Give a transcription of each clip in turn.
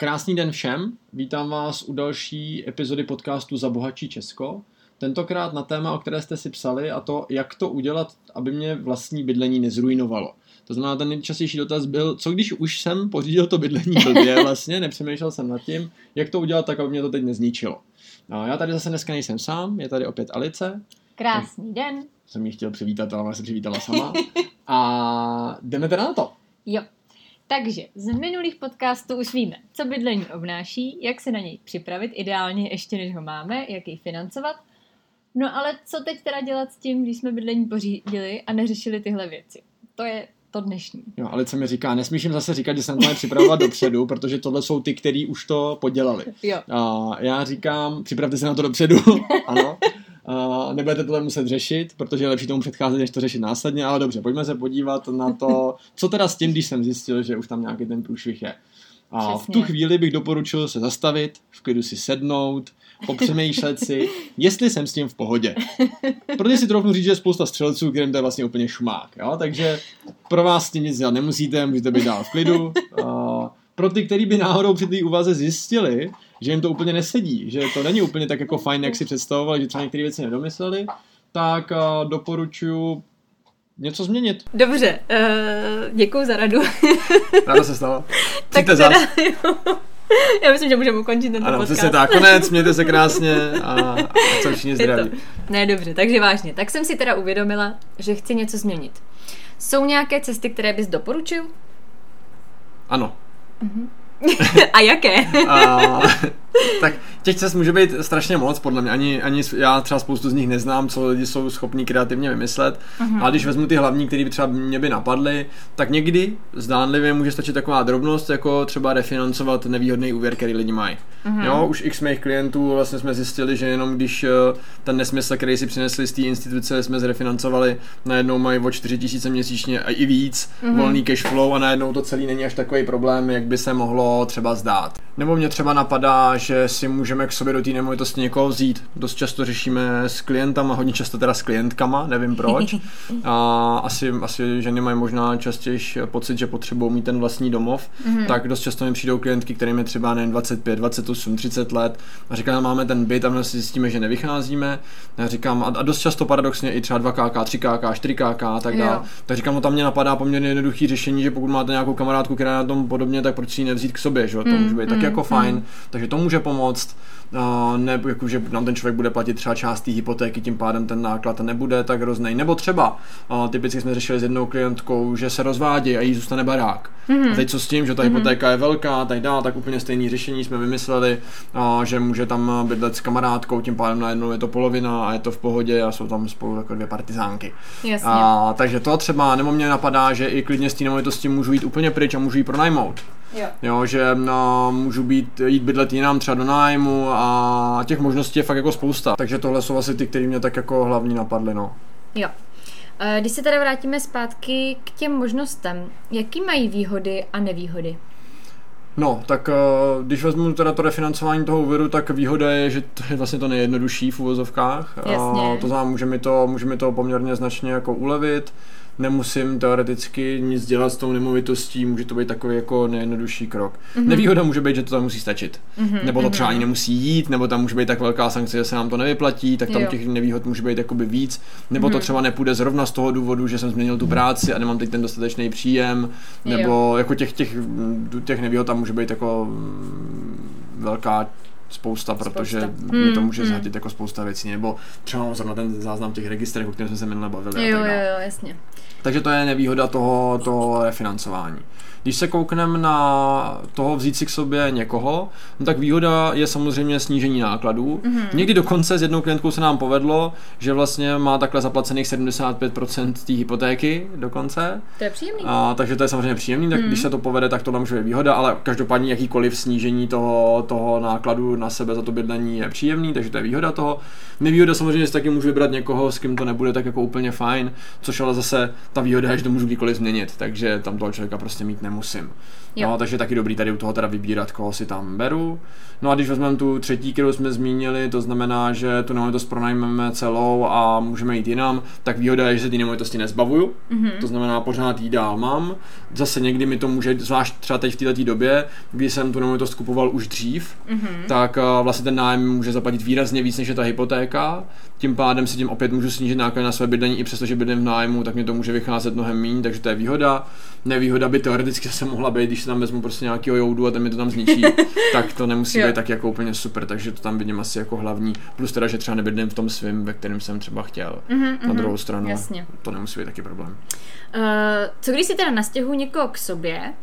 Krásný den všem, vítám vás u další epizody podcastu Za bohatší Česko. Tentokrát na téma, o které jste si psali, a to, jak to udělat, aby mě vlastní bydlení nezrujnovalo. To znamená, ten nejčastější dotaz byl, co když už jsem pořídil to bydlení blbě vlastně, nepřemýšlel jsem nad tím, jak to udělat tak, aby mě to teď nezničilo. No, já tady zase dneska nejsem sám, je tady opět Alice. Krásný den. Jsem ji chtěl přivítat, ale ona se přivítala sama. A jdeme teda na to. Jo. Takže z minulých podcastů už víme, co bydlení obnáší, jak se na něj připravit, ideálně ještě než ho máme, jak jej financovat. No ale co teď teda dělat s tím, když jsme bydlení pořídili a neřešili tyhle věci? To je to dnešní. Jo, ale co mi říká, nesmíš jim zase říkat, že se na to připravovat dopředu, protože tohle jsou ty, kteří už to podělali. Jo. A já říkám, připravte se na to dopředu, ano. A nebudete tohle muset řešit, protože je lepší tomu předcházet, než to řešit následně, ale dobře, pojďme se podívat na to, co teda s tím, když jsem zjistil, že už tam nějaký ten průšvih je. A Přesně. v tu chvíli bych doporučil se zastavit, v klidu si sednout, popřemýšlet si, jestli jsem s tím v pohodě. Protože si trochu říct, že je spousta střelců, kterým to je vlastně úplně šumák. Jo? Takže pro vás s tím nic dělat nemusíte, můžete být dál v klidu. A pro ty, kteří by náhodou při té úvaze zjistili, že jim to úplně nesedí, že to není úplně tak jako fajn, jak si představovali, že třeba některé věci nedomysleli, tak a, doporučuji něco změnit. Dobře, uh, děkuji za radu. Ráda se stalo. tak teda, zas. jo. Já myslím, že můžeme ukončit tento Ano, podcast. přesně tak, konec, mějte se krásně a, a co všichni zdraví. to. Ne, dobře, takže vážně. Tak jsem si teda uvědomila, že chci něco změnit. Jsou nějaké cesty, které bys doporučil? Ano. Mm-hmm. A jaké? Tak těch cest může být strašně moc, podle mě. Ani, ani já třeba spoustu z nich neznám, co lidi jsou schopní kreativně vymyslet. Mhm. Ale když vezmu ty hlavní, které by třeba mě by napadly, tak někdy zdánlivě může stačit taková drobnost, jako třeba refinancovat nevýhodný úvěr, který lidi mají. Mhm. Jo, už x mých klientů vlastně jsme zjistili, že jenom když eh, ten nesmysl, který si přinesli z té instituce, jsme zrefinancovali, najednou mají o 4 tisíce měsíčně a i víc Mhm. volný cash flow a najednou to celý není až takový problém, jak by se mohlo třeba zdát. Nebo mě třeba napadá, že si můžeme k sobě do té nemovitosti někoho vzít. Dost často řešíme s klientama, hodně často teda s klientkama, nevím proč. A asi, asi ženy mají možná častěji pocit, že potřebují mít ten vlastní domov, Mhm. tak dost často mi přijdou klientky, kterým je třeba nejen 25, 28, 30 let a říkají, máme ten byt a my si zjistíme, že nevycházíme. A já říkám, a, a dost často paradoxně i třeba 2KK, 3KK, 4KK a tak dále. Tak říkám, no tam mě napadá poměrně jednoduchý řešení, že pokud máte nějakou kamarádku, která je na tom podobně, tak proč si ji nevzít k sobě, že? To Mm, může být tak mm, jako fajn, mm. takže to může pomoct. Ne, jako, že nám ten člověk bude platit třeba část té hypotéky, tím pádem ten náklad nebude tak hrozný. Nebo třeba, typicky jsme řešili s jednou klientkou, že se rozvádí a jí zůstane barák. Mhm. A teď co s tím, že ta hypotéka je velká, tak dál, tak úplně stejné řešení jsme vymysleli, že může tam bydlet s kamarádkou, tím pádem najednou je to polovina a je to v pohodě a jsou tam spolu takové dvě partizánky. Jasně. A, takže to třeba, nebo mě napadá, že i klidně z té nemovitosti můžu jít úplně pryč a můžu ji pronajmout. Jo. Jo, že no, můžu být, jít bydlet jinam třeba do nájmu a těch možností je fakt jako spousta. Takže tohle jsou asi ty, které mě tak jako hlavní napadly, no. Jo. Eh, Když se teda vrátíme zpátky k těm možnostem, jaký mají výhody a nevýhody? No, tak eh, když vezmu teda to refinancování toho úvěru, tak výhoda je, že to je vlastně to nejjednodušší v uvozovkách. Jasně. A to znamená, může mi to, může mi to poměrně značně jako ulevit. Nemusím teoreticky nic dělat s tou nemovitostí, může to být takový jako nejjednodušší krok. Mm-hmm. Nevýhoda může být, že to tam musí stačit. Mhm, Nebo to mhm. třeba ani nemusí jít, nebo tam může být tak velká sankce, že se nám to nevyplatí, tak tam Jo. těch nevýhod může být jakoby víc. Nebo to Mhm. třeba nepůjde zrovna z toho důvodu, že jsem změnil tu práci a nemám teď ten dostatečný příjem, nebo jako těch, těch, těch nevýhod tam může být jako mm, velká spousta, protože Spousta. mi to Hmm, může hmm. zhatit jako spousta věcí, nebo třeba mám zrovna ten záznam těch registrech, o kterém jsme se minule bavili. a Jo, tak jo, jo, jasně. Takže to je nevýhoda toho, toho refinancování. Když se koukneme na toho vzít si k sobě někoho, no tak výhoda je samozřejmě snížení nákladů. Mhm. Někdy dokonce s jednou klientkou se nám povedlo, že vlastně má takhle zaplacených 75% té hypotéky dokonce. To je příjemný. A, takže to je samozřejmě příjemný, tak Mhm. když se to povede, tak to tam může být výhoda, ale každopádně jakýkoliv snížení toho, toho nákladu na sebe za to bydlení je příjemný, takže to je výhoda toho. Nevýhoda samozřejmě, že taky můžu vybrat někoho, s kým to nebude tak jako úplně fajn, což ale zase ta výhoda je, že to můžu kdykoliv změnit, takže tam toho člověka prostě mít nemusím. Jo. No, takže taky dobrý tady u toho teda vybírat, koho si tam beru. No a když vezmeme tu třetí, kterou jsme zmínili, to znamená, že tu nemovitost pronajmeme celou a můžeme jít jinam, tak výhoda je, že se ty nemovitosti nezbavuju. Mm-hmm. To znamená, pořád jí dál mám. Zase někdy mi to může, zvlášť třeba teď v této době, kdy jsem tu nemovitost kupoval už dřív, mm-hmm. tak uh, vlastně ten nájem může zaplatit výrazně víc než je ta hypotéka. Tím pádem si tím opět můžu snížit náklady na své bydlení, i přestože bydlím v nájmu, tak mě to může vycházet mnohem méně, takže to je výhoda. Nevýhoda by teoreticky se mohla být, když se tam vezmu prostě nějakého joudu a ten mi to tam zničí, tak to nemusí být tak jako úplně super, takže to tam vidím asi jako hlavní. Plus teda, že třeba nebydlím v tom svém, ve kterém jsem třeba chtěl. Mm-hmm, na druhou stranu jasně. to nemusí být taky problém. Uh, co když si teda nastěhuji někoho k sobě,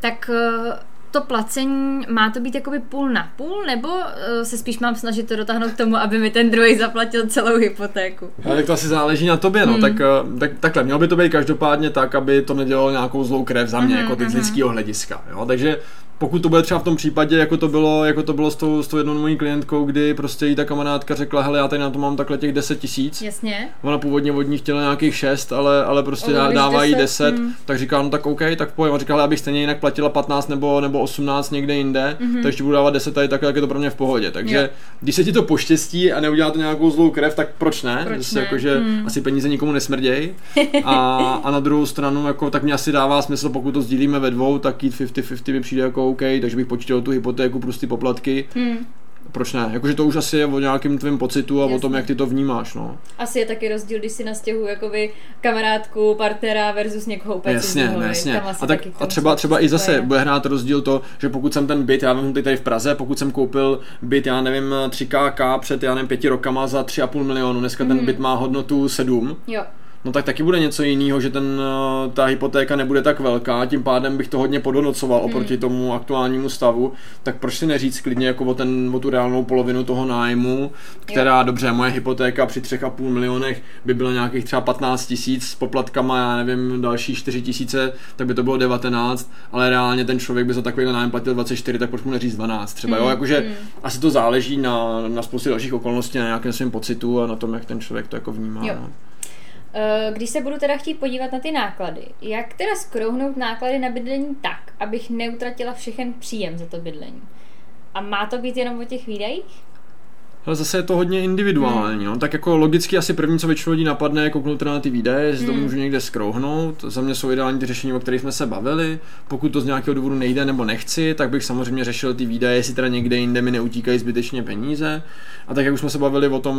tak uh, to placení má to být jakoby půl na půl, nebo uh, se spíš mám snažit to dotáhnout k tomu, aby mi ten druhý zaplatil celou hypotéku? Ale tak to asi záleží na tobě, no. Hmm. Tak, uh, tak, takhle, mělo by to být každopádně tak, aby to nedělalo nějakou zlou krev za mě, mm-hmm, jako ty z lidského hlediska. Jo? Takže pokud to bude třeba v tom případě, jako to bylo, jako to bylo s tou, s tou jednou mojí klientkou, kdy prostě jí ta kamarádka řekla, hele, já tady na to mám takhle těch 10 tisíc. Jasně. Ona původně od ní chtěla nějakých 6, ale, ale prostě o, dává jí 10, hmm. tak říká, no tak OK, tak pojď. A říkala, já bych stejně jinak platila 15 nebo, nebo 18 někde jinde, mm-hmm. takže budu dávat 10 tady tak, jak je to pro mě v pohodě. Takže jo. když se ti to poštěstí a neudělá to nějakou zlou krev, tak proč ne? Proč ne? Jako, že hmm. asi peníze nikomu nesmrdějí. a, a, na druhou stranu, jako, tak mě asi dává smysl, pokud to sdílíme ve dvou, tak jít 50-50 mi přijde jako OK, takže bych počítal tu hypotéku plus ty poplatky. Hmm. Proč ne? Jakože to už asi je o nějakém tvém pocitu a Jasně. o tom, jak ty to vnímáš, no. Asi je taky rozdíl, když si nastěhuji jakoby kamarádku, partnera versus někoho úplně Jasně, jasně. A, tak, a třeba, třeba i zase bude hrát rozdíl to, že pokud jsem ten byt, já vím tady v Praze, pokud jsem koupil byt, já nevím, 3KK před, já nevím, pěti rokama za 3,5 milionu, dneska mm. ten mhm. byt má hodnotu 7. Jo no tak taky bude něco jiného, že ten, eh, ta hypotéka nebude tak velká, tím pádem bych to hodně podhodnocoval hmm. oproti tomu aktuálnímu stavu, tak proč si neříct klidně jako o, ten, o tu reálnou polovinu toho nájmu, která, jo. dobře, moje hypotéka při 3,5 milionech by byla nějakých třeba 15 tisíc s poplatkama, já nevím, další 4 tisíce, tak by to bylo 19, ale reálně ten člověk by za takový nájem platil 24, tak proč mu neříct 12 třeba, hmm. jo, jakože hmm. asi to záleží na, na spoustě dalších okolností, na nějakém svém pocitu a na tom, jak ten člověk to jako vnímá. Jo. No. Eh, když se budu teda chtít podívat na ty náklady, jak teda skrouhnout náklady na bydlení tak, abych neutratila všechen příjem za to bydlení? A má to být jenom o těch výdajích? Ale zase je to hodně individuální. Hmm. No. Tak jako logicky asi první, co většinou lidí napadne, je kouknout na ty výdaje, jestli hmm. to můžu někde skrouhnout. Za mě jsou ideální ty řešení, o kterých jsme se bavili. Pokud to z nějakého důvodu nejde nebo nechci, tak bych samozřejmě řešil ty výdaje, jestli teda někde jinde mi neutíkají zbytečně peníze. A tak jak už jsme se bavili o tom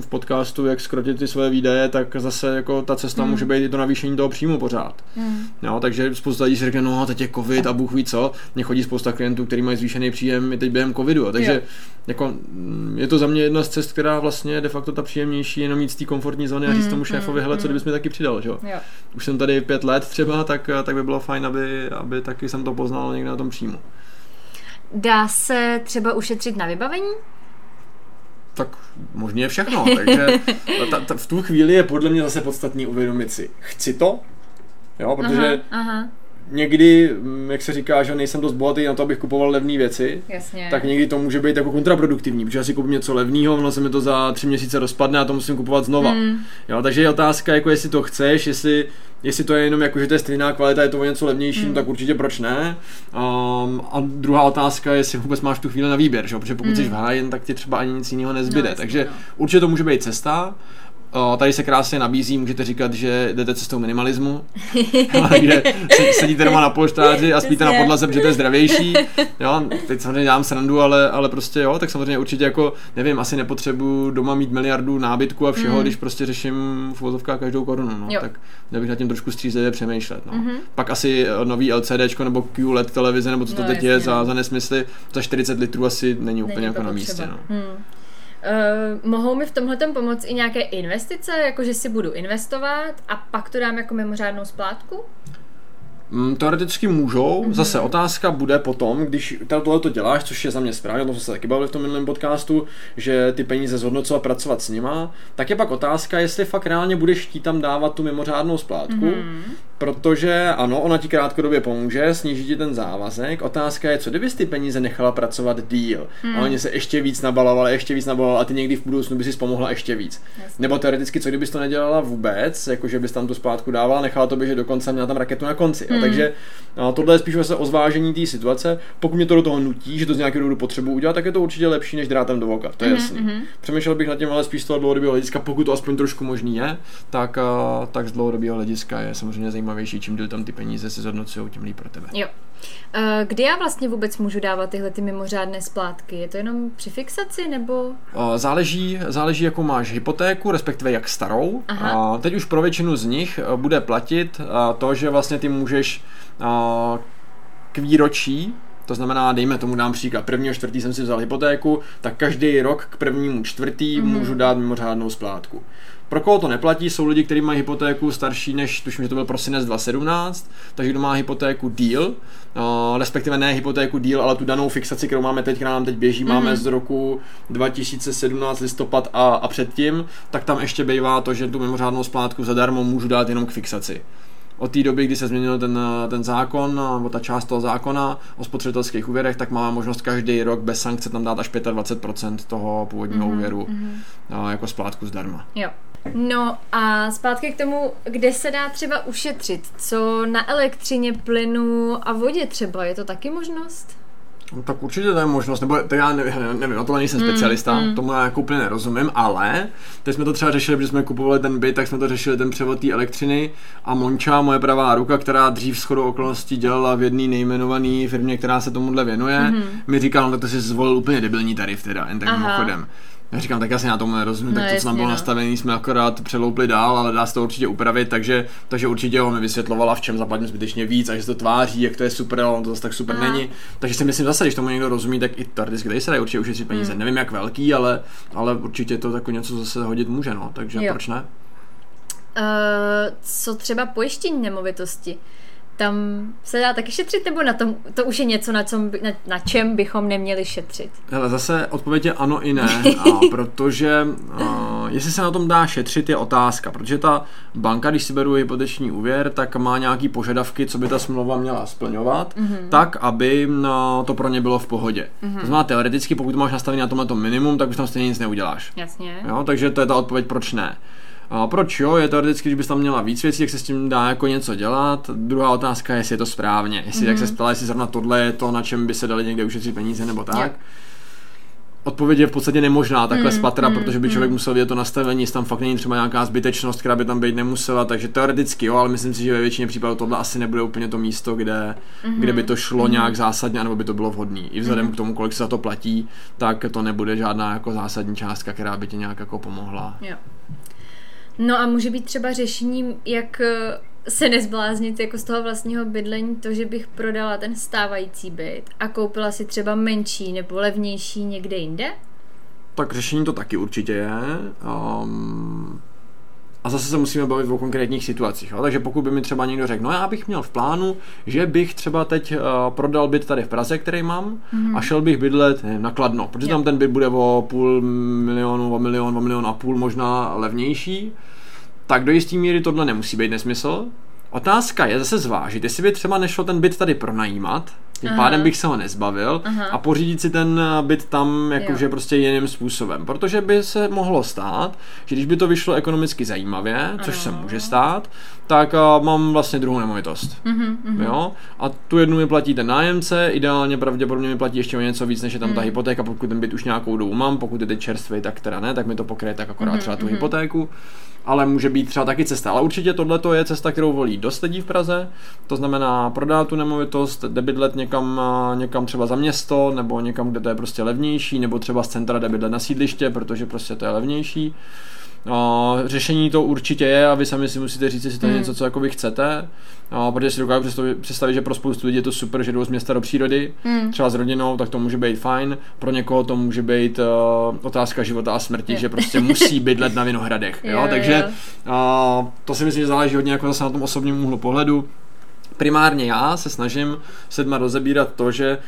v podcastu, jak skrotit ty své výdaje, tak zase jako ta cesta hmm. může být i to navýšení toho příjmu pořád. Hmm. Jo, takže spousta lidí si řekne, no teď je covid a Bůh ví co. Mně chodí spousta klientů, kteří mají zvýšený příjem i teď během covidu. Takže jo. Jako, je to za mě jedna z cest, která vlastně je de facto ta příjemnější, jenom mít z té komfortní zóny a říct mm, tomu šéfovi, mm, hele, co mm. kdybys mi taky přidal, že jo? Už jsem tady pět let třeba, tak, tak by bylo fajn, aby, aby taky jsem to poznal někde na tom příjmu. Dá se třeba ušetřit na vybavení? tak možně všechno. Takže ta, ta, v tu chvíli je podle mě zase podstatný uvědomit si, chci to, jo, protože aha, aha někdy, mm, jak se říká, že nejsem dost bohatý na to, abych kupoval levné věci, Jasně. tak někdy to může být jako kontraproduktivní, protože já si koupím něco levného, ono se mi to za tři měsíce rozpadne a to musím kupovat znova. Mm. Jo, takže je otázka, jako jestli to chceš, jestli, jestli to je jenom jako, že to je stejná kvalita, je to o něco levnější, mm. no, tak určitě proč ne. Um, a druhá otázka je, jestli vůbec máš tu chvíli na výběr, že? protože pokud mm. jsi v hájen, tak ti třeba ani nic jiného nezbyde. No, takže no. určitě to může být cesta. O, tady se krásně nabízí, můžete říkat, že jdete cestou minimalismu, kde sedíte doma na polštáři a spíte na podlaze, protože to je zdravější. Jo, teď samozřejmě dělám srandu, ale, ale prostě jo, tak samozřejmě určitě jako, nevím, asi nepotřebuji doma mít miliardu nábytku a všeho, mm. když prostě řeším v vozovkách každou korunu, no, jo. tak bych nad tím trošku střízlivě přemýšlet. No. Mm-hmm. Pak asi nový LCD nebo QLED televize, nebo co to no, teď jasně, je za, no. za nesmysly, za 40 litrů asi není úplně není jako na místě. No. Mm. Uh, mohou mi v tomhle pomoct i nějaké investice, jako že si budu investovat a pak to dám jako mimořádnou splátku? Mm, teoreticky můžou. Mm-hmm. Zase otázka bude potom, když tohle to děláš, což je za mě správně, o tom jsme se taky bavili v tom minulém podcastu, že ty peníze zhodnocovat, pracovat s nima, tak je pak otázka, jestli fakt reálně budeš chtít tam dávat tu mimořádnou splátku. Mm-hmm Protože ano, ona ti krátkodobě pomůže, sníží ti ten závazek. Otázka je, co kdybys ty peníze nechala pracovat díl hmm. a oni se ještě víc nabalovali, ještě víc nabalovali a ty někdy v budoucnu by si pomohla ještě víc. Jasně. Nebo teoreticky, co kdybys to nedělala vůbec, jakože bys tam tu zpátku dávala, nechala to běžet do konce a měla tam raketu na konci. Hmm. Takže a tohle je spíš se o zvážení té situace. Pokud mě to do toho nutí, že to z nějakého důvodu potřebuji udělat, tak je to určitě lepší než drátem do voka. To je hmm. jasný. Hmm. Přemýšlel bych nad tím ale spíš z toho dlouhodobého hlediska, pokud to aspoň trošku možný je, tak, tak z dlouhodobého hlediska je samozřejmě zajímavější, čím díl tam ty peníze se zhodnocují, tím líp pro tebe. Jo. Eh, kdy já vlastně vůbec můžu dávat tyhle ty mimořádné splátky? Je to jenom při fixaci nebo? Eh, záleží, záleží, jakou máš hypotéku, respektive jak starou. Aha. Teď už pro většinu z nich eh, bude platit to, že vlastně ty můžeš k výročí to znamená, dejme tomu dám příklad, prvního čtvrtý jsem si vzal hypotéku, tak každý rok k prvnímu čtvrtý mm-hmm. můžu dát mimořádnou splátku. Pro koho to neplatí, jsou lidi, kteří mají hypotéku starší než, tuším, že to byl prosinec 2017, takže kdo má hypotéku deal, uh, respektive ne hypotéku deal, ale tu danou fixaci, kterou máme teď, která nám teď běží, mm-hmm. máme z roku 2017 listopad a, a předtím, tak tam ještě bývá to, že tu mimořádnou splátku zadarmo můžu dát jenom k fixaci od té doby, kdy se změnil ten, ten zákon, nebo ta část toho zákona o spotřebitelských úvěrech, tak máme možnost každý rok bez sankce tam dát až 25% toho původního mm-hmm, úvěru mm-hmm. jako splátku zdarma. Jo. No a zpátky k tomu, kde se dá třeba ušetřit. Co na elektřině, plynu a vodě třeba, je to taky možnost? No, tak určitě to je možnost, nebo to já nevím, nevím, na tohle nejsem mm, specialista, mm. tomu já jako úplně nerozumím, ale teď jsme to třeba řešili, když jsme kupovali ten byt, tak jsme to řešili ten převod té elektřiny a Monča, moje pravá ruka, která dřív shodou okolností dělala v jedné nejmenované firmě, která se tomuhle věnuje, mm. mi říkala, no tak to si zvolil úplně debilní tarif teda, jen tak mimochodem. Já říkám, tak asi na tomu nerozumím, no, tak to, co nám bylo no. nastavené, jsme akorát přeloupli dál, ale dá se to určitě upravit, takže, takže určitě ho mi vysvětlovala, v čem zaplatím zbytečně víc a že se to tváří, jak to je super, ale on to zase tak super Aha. není. Takže si myslím zase, když tomu někdo rozumí, tak i teoreticky tady se dají určitě ušetřit peníze. Hmm. Nevím jak velký, ale, ale určitě to jako něco zase hodit může, no, takže jo. proč ne? Uh, co třeba pojištění nemovitosti? Tam se dá taky šetřit, nebo na tom, to už je něco, na, čem, na, na čem bychom neměli šetřit? Hele, zase odpověď je ano i ne, a protože a, jestli se na tom dá šetřit, je otázka, protože ta banka, když si beru hypoteční úvěr, tak má nějaký požadavky, co by ta smlouva měla splňovat, mm-hmm. tak, aby a, to pro ně bylo v pohodě. Mm-hmm. To znamená, teoreticky, pokud máš nastavený na tomhle minimum, tak už tam stejně nic neuděláš. Jasně. Jo, takže to je ta odpověď, proč ne. A proč jo, je to vždycky, když bys tam měla víc věcí, jak se s tím dá jako něco dělat. Druhá otázka je, jestli je to správně. Jestli, mm-hmm. jak se mhm. ptala, jestli zrovna tohle je to, na čem by se dali někde ušetřit peníze nebo tak. Yeah. Odpověď je v podstatě nemožná takhle mm, spatra, mm, protože by člověk mm. musel vidět to nastavení, jestli tam fakt není třeba nějaká zbytečnost, která by tam být nemusela, takže teoreticky jo, ale myslím si, že ve většině případů tohle asi nebude úplně to místo, kde, mm-hmm. kde by to šlo mm-hmm. nějak zásadně, nebo by to bylo vhodné. I vzhledem mm-hmm. k tomu, kolik se za to platí, tak to nebude žádná jako zásadní částka, která by ti nějak jako pomohla. Yeah. No a může být třeba řešením, jak eh, se nezbláznit jako z toho vlastního bydlení to, že bych prodala ten stávající byt a koupila si třeba menší nebo levnější někde jinde? Tak řešení to taky určitě je. Um, a zase se musíme bavit o konkrétních situacích. Jo? Takže pokud by mi třeba někdo řekl, no já bych měl v plánu, že bych třeba teď uh, prodal byt tady v Praze, který mám, mm-hmm. a šel bych bydlet nevím, na Kladno, protože tam ten byt bude o půl milionu, o milion, o milion a půl možná levnější, tak do jisté míry tohle nemusí být nesmysl. Otázka je zase zvážit, jestli by třeba nešlo ten byt tady pronajímat, tím Aha. pádem bych se ho nezbavil Aha. a pořídit si ten eh, byt tam jakože prostě jiným způsobem. Protože by se mohlo stát, že když by to vyšlo ekonomicky zajímavě, ano. což se může stát, tak uh, mám vlastně druhou nemovitost. Uh-huh. Jo? A tu jednu mi platí ten nájemce, ideálně pravděpodobně mi platí ještě o něco víc, než je tam uh-huh. ta hypotéka, pokud ten byt už nějakou dobu mám, pokud je teď čerstvý, tak teda ne, tak mi to pokryje tak akorát uh-huh, třeba tu uh-huh. hypotéku ale může být třeba taky cesta. Ale určitě tohle je cesta, kterou volí dost lidí v Praze, to znamená prodat tu nemovitost, jde bydlet někam, někam třeba za město, nebo někam, kde to je prostě levnější, nebo třeba z centra jde bydlet na sídliště, protože prostě to je levnější. No, řešení to určitě je a vy sami si musíte říct, jestli to je hmm. něco, co jako vy chcete. No, protože si dokážu představit, že pro spoustu lidí je to super, že jdou z města do přírody, hmm. třeba s rodinou, tak to může být fajn. Pro někoho to může být uh, otázka života a smrti, je. že prostě musí bydlet na Vinohradech. jo? jo? Takže uh, to si myslím, že záleží hodně jako zase na tom osobním úhlu pohledu primárně já se snažím sedma rozebírat to, že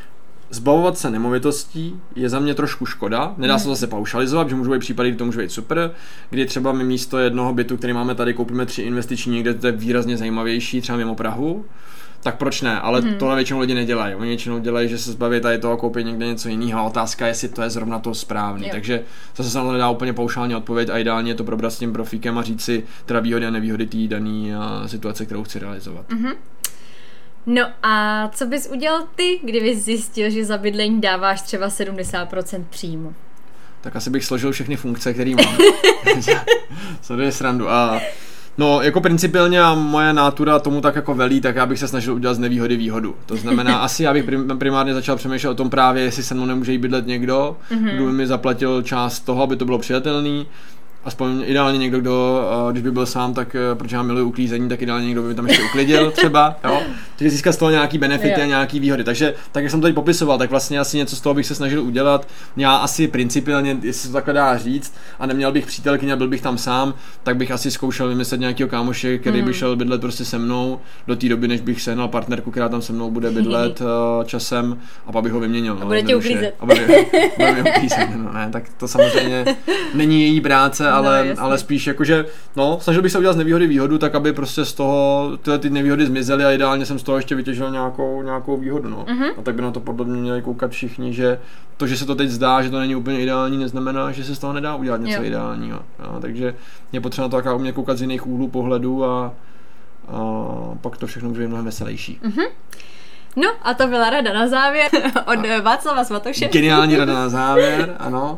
zbavovat se nemovitostí je za mě trošku škoda. Nedá hmm. se zase paušalizovat, že můžou být případy, kdy to může být super, kdy třeba my místo jednoho bytu, který máme tady, koupíme tři investiční někde, to je výrazně zajímavější, třeba mimo Prahu tak proč ne? Ale hmm. tohle většinou lidi nedělají. Oni většinou dělají, že se zbaví tady toho a koupí někde něco jiného. Otázka je, jestli to je zrovna to správný. Jo. Takže zase se nedá úplně paušálně odpověď a ideálně je to probrat s tím profíkem a říct si teda výhody a nevýhody té dané situace, kterou chci realizovat. Mm-hmm. No a co bys udělal ty, kdyby zjistil, že za bydlení dáváš třeba 70% příjmu? Tak asi bych složil všechny funkce, které mám. Sorry, srandu. A No, jako principiálně a moje nátura tomu tak jako velí, tak já bych se snažil udělat z nevýhody výhodu. To znamená, asi já bych primárně začal přemýšlet o tom právě, jestli se mnou nemůže jít bydlet někdo, mm-hmm. kdo by mi zaplatil část toho, aby to bylo přijatelný aspoň ideálně někdo, kdo, eh, když by byl sám, tak eh, protože já miluji uklízení, tak ideálně někdo by tam ještě uklidil třeba, jo. Takže získat z toho nějaký benefity a nějaký výhody. Takže, tak jak jsem to tady popisoval, tak vlastně asi něco z toho bych se snažil udělat. Já asi principiálně, jestli to takhle dá říct, a neměl bych přítelkyně a byl bych tam sám, tak bych asi zkoušel vymyslet nějakého kámoše, který mm. by šel bydlet prostě se mnou do té doby, než bych sehnal partnerku, která tam se mnou bude bydlet uh, časem a pak bych ho vyměnil. A no, bude tě uklízet. A bude, bude mě uklízet, no, ne, tak to samozřejmě není její práce, ale, no, ale spíš jakože, no, snažil bych se udělat z nevýhody výhodu, tak aby prostě z toho tyhle ty nevýhody zmizely a ideálně jsem z toho ještě vytěžil nějakou, nějakou výhodu, no. Uh-huh. A tak by na to podle mě měli koukat všichni, že to, že se to teď zdá, že to není úplně ideální, neznamená, že se z toho nedá udělat něco jo. ideálního. No, takže je potřeba to taká umět koukat z jiných úhlů pohledu a, a pak to všechno být mnohem veselější. Uh-huh. No a to byla rada na závěr od a Václava Svatoše. Geniální rada na závěr, ano.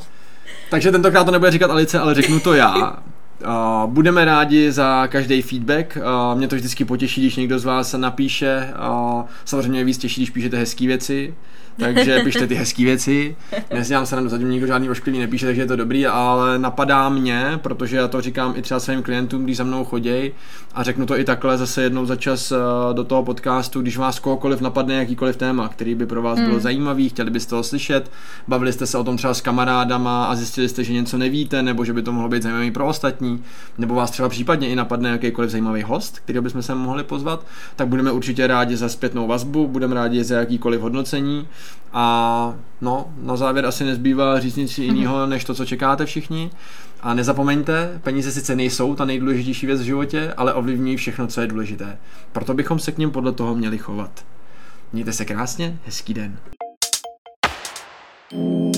Takže tentokrát to nebude říkat Alice, ale řeknu to já. Uh, budeme rádi za každý feedback. Uh, mě to vždycky potěší, když někdo z vás napíše. Uh, samozřejmě víc těší, když píšete hezké věci takže pište ty hezké věci. Nezdám se zatím nikdo žádný ošklivý nepíše, takže je to dobrý, ale napadá mě, protože já to říkám i třeba svým klientům, když za mnou chodí a řeknu to i takhle zase jednou za čas eh, do toho podcastu, když vás kohokoliv napadne jakýkoliv téma, který by pro vás hmm. byl zajímavý, chtěli byste ho slyšet, bavili jste se o tom třeba s kamarádama a zjistili jste, že něco nevíte, nebo že by to mohlo být zajímavý pro ostatní, nebo vás třeba případně i napadne jakýkoliv zajímavý host, který bychom se mohli pozvat, tak budeme určitě rádi za zpětnou vazbu, budeme rádi za jakýkoliv hodnocení a no, na závěr asi nezbývá říct nic jiného, než to, co čekáte všichni. A nezapomeňte, peníze sice nejsou ta nejdůležitější věc v životě, ale ovlivňují všechno, co je důležité. Proto bychom se k ním podle toho měli chovat. Mějte se krásně, hezký den. you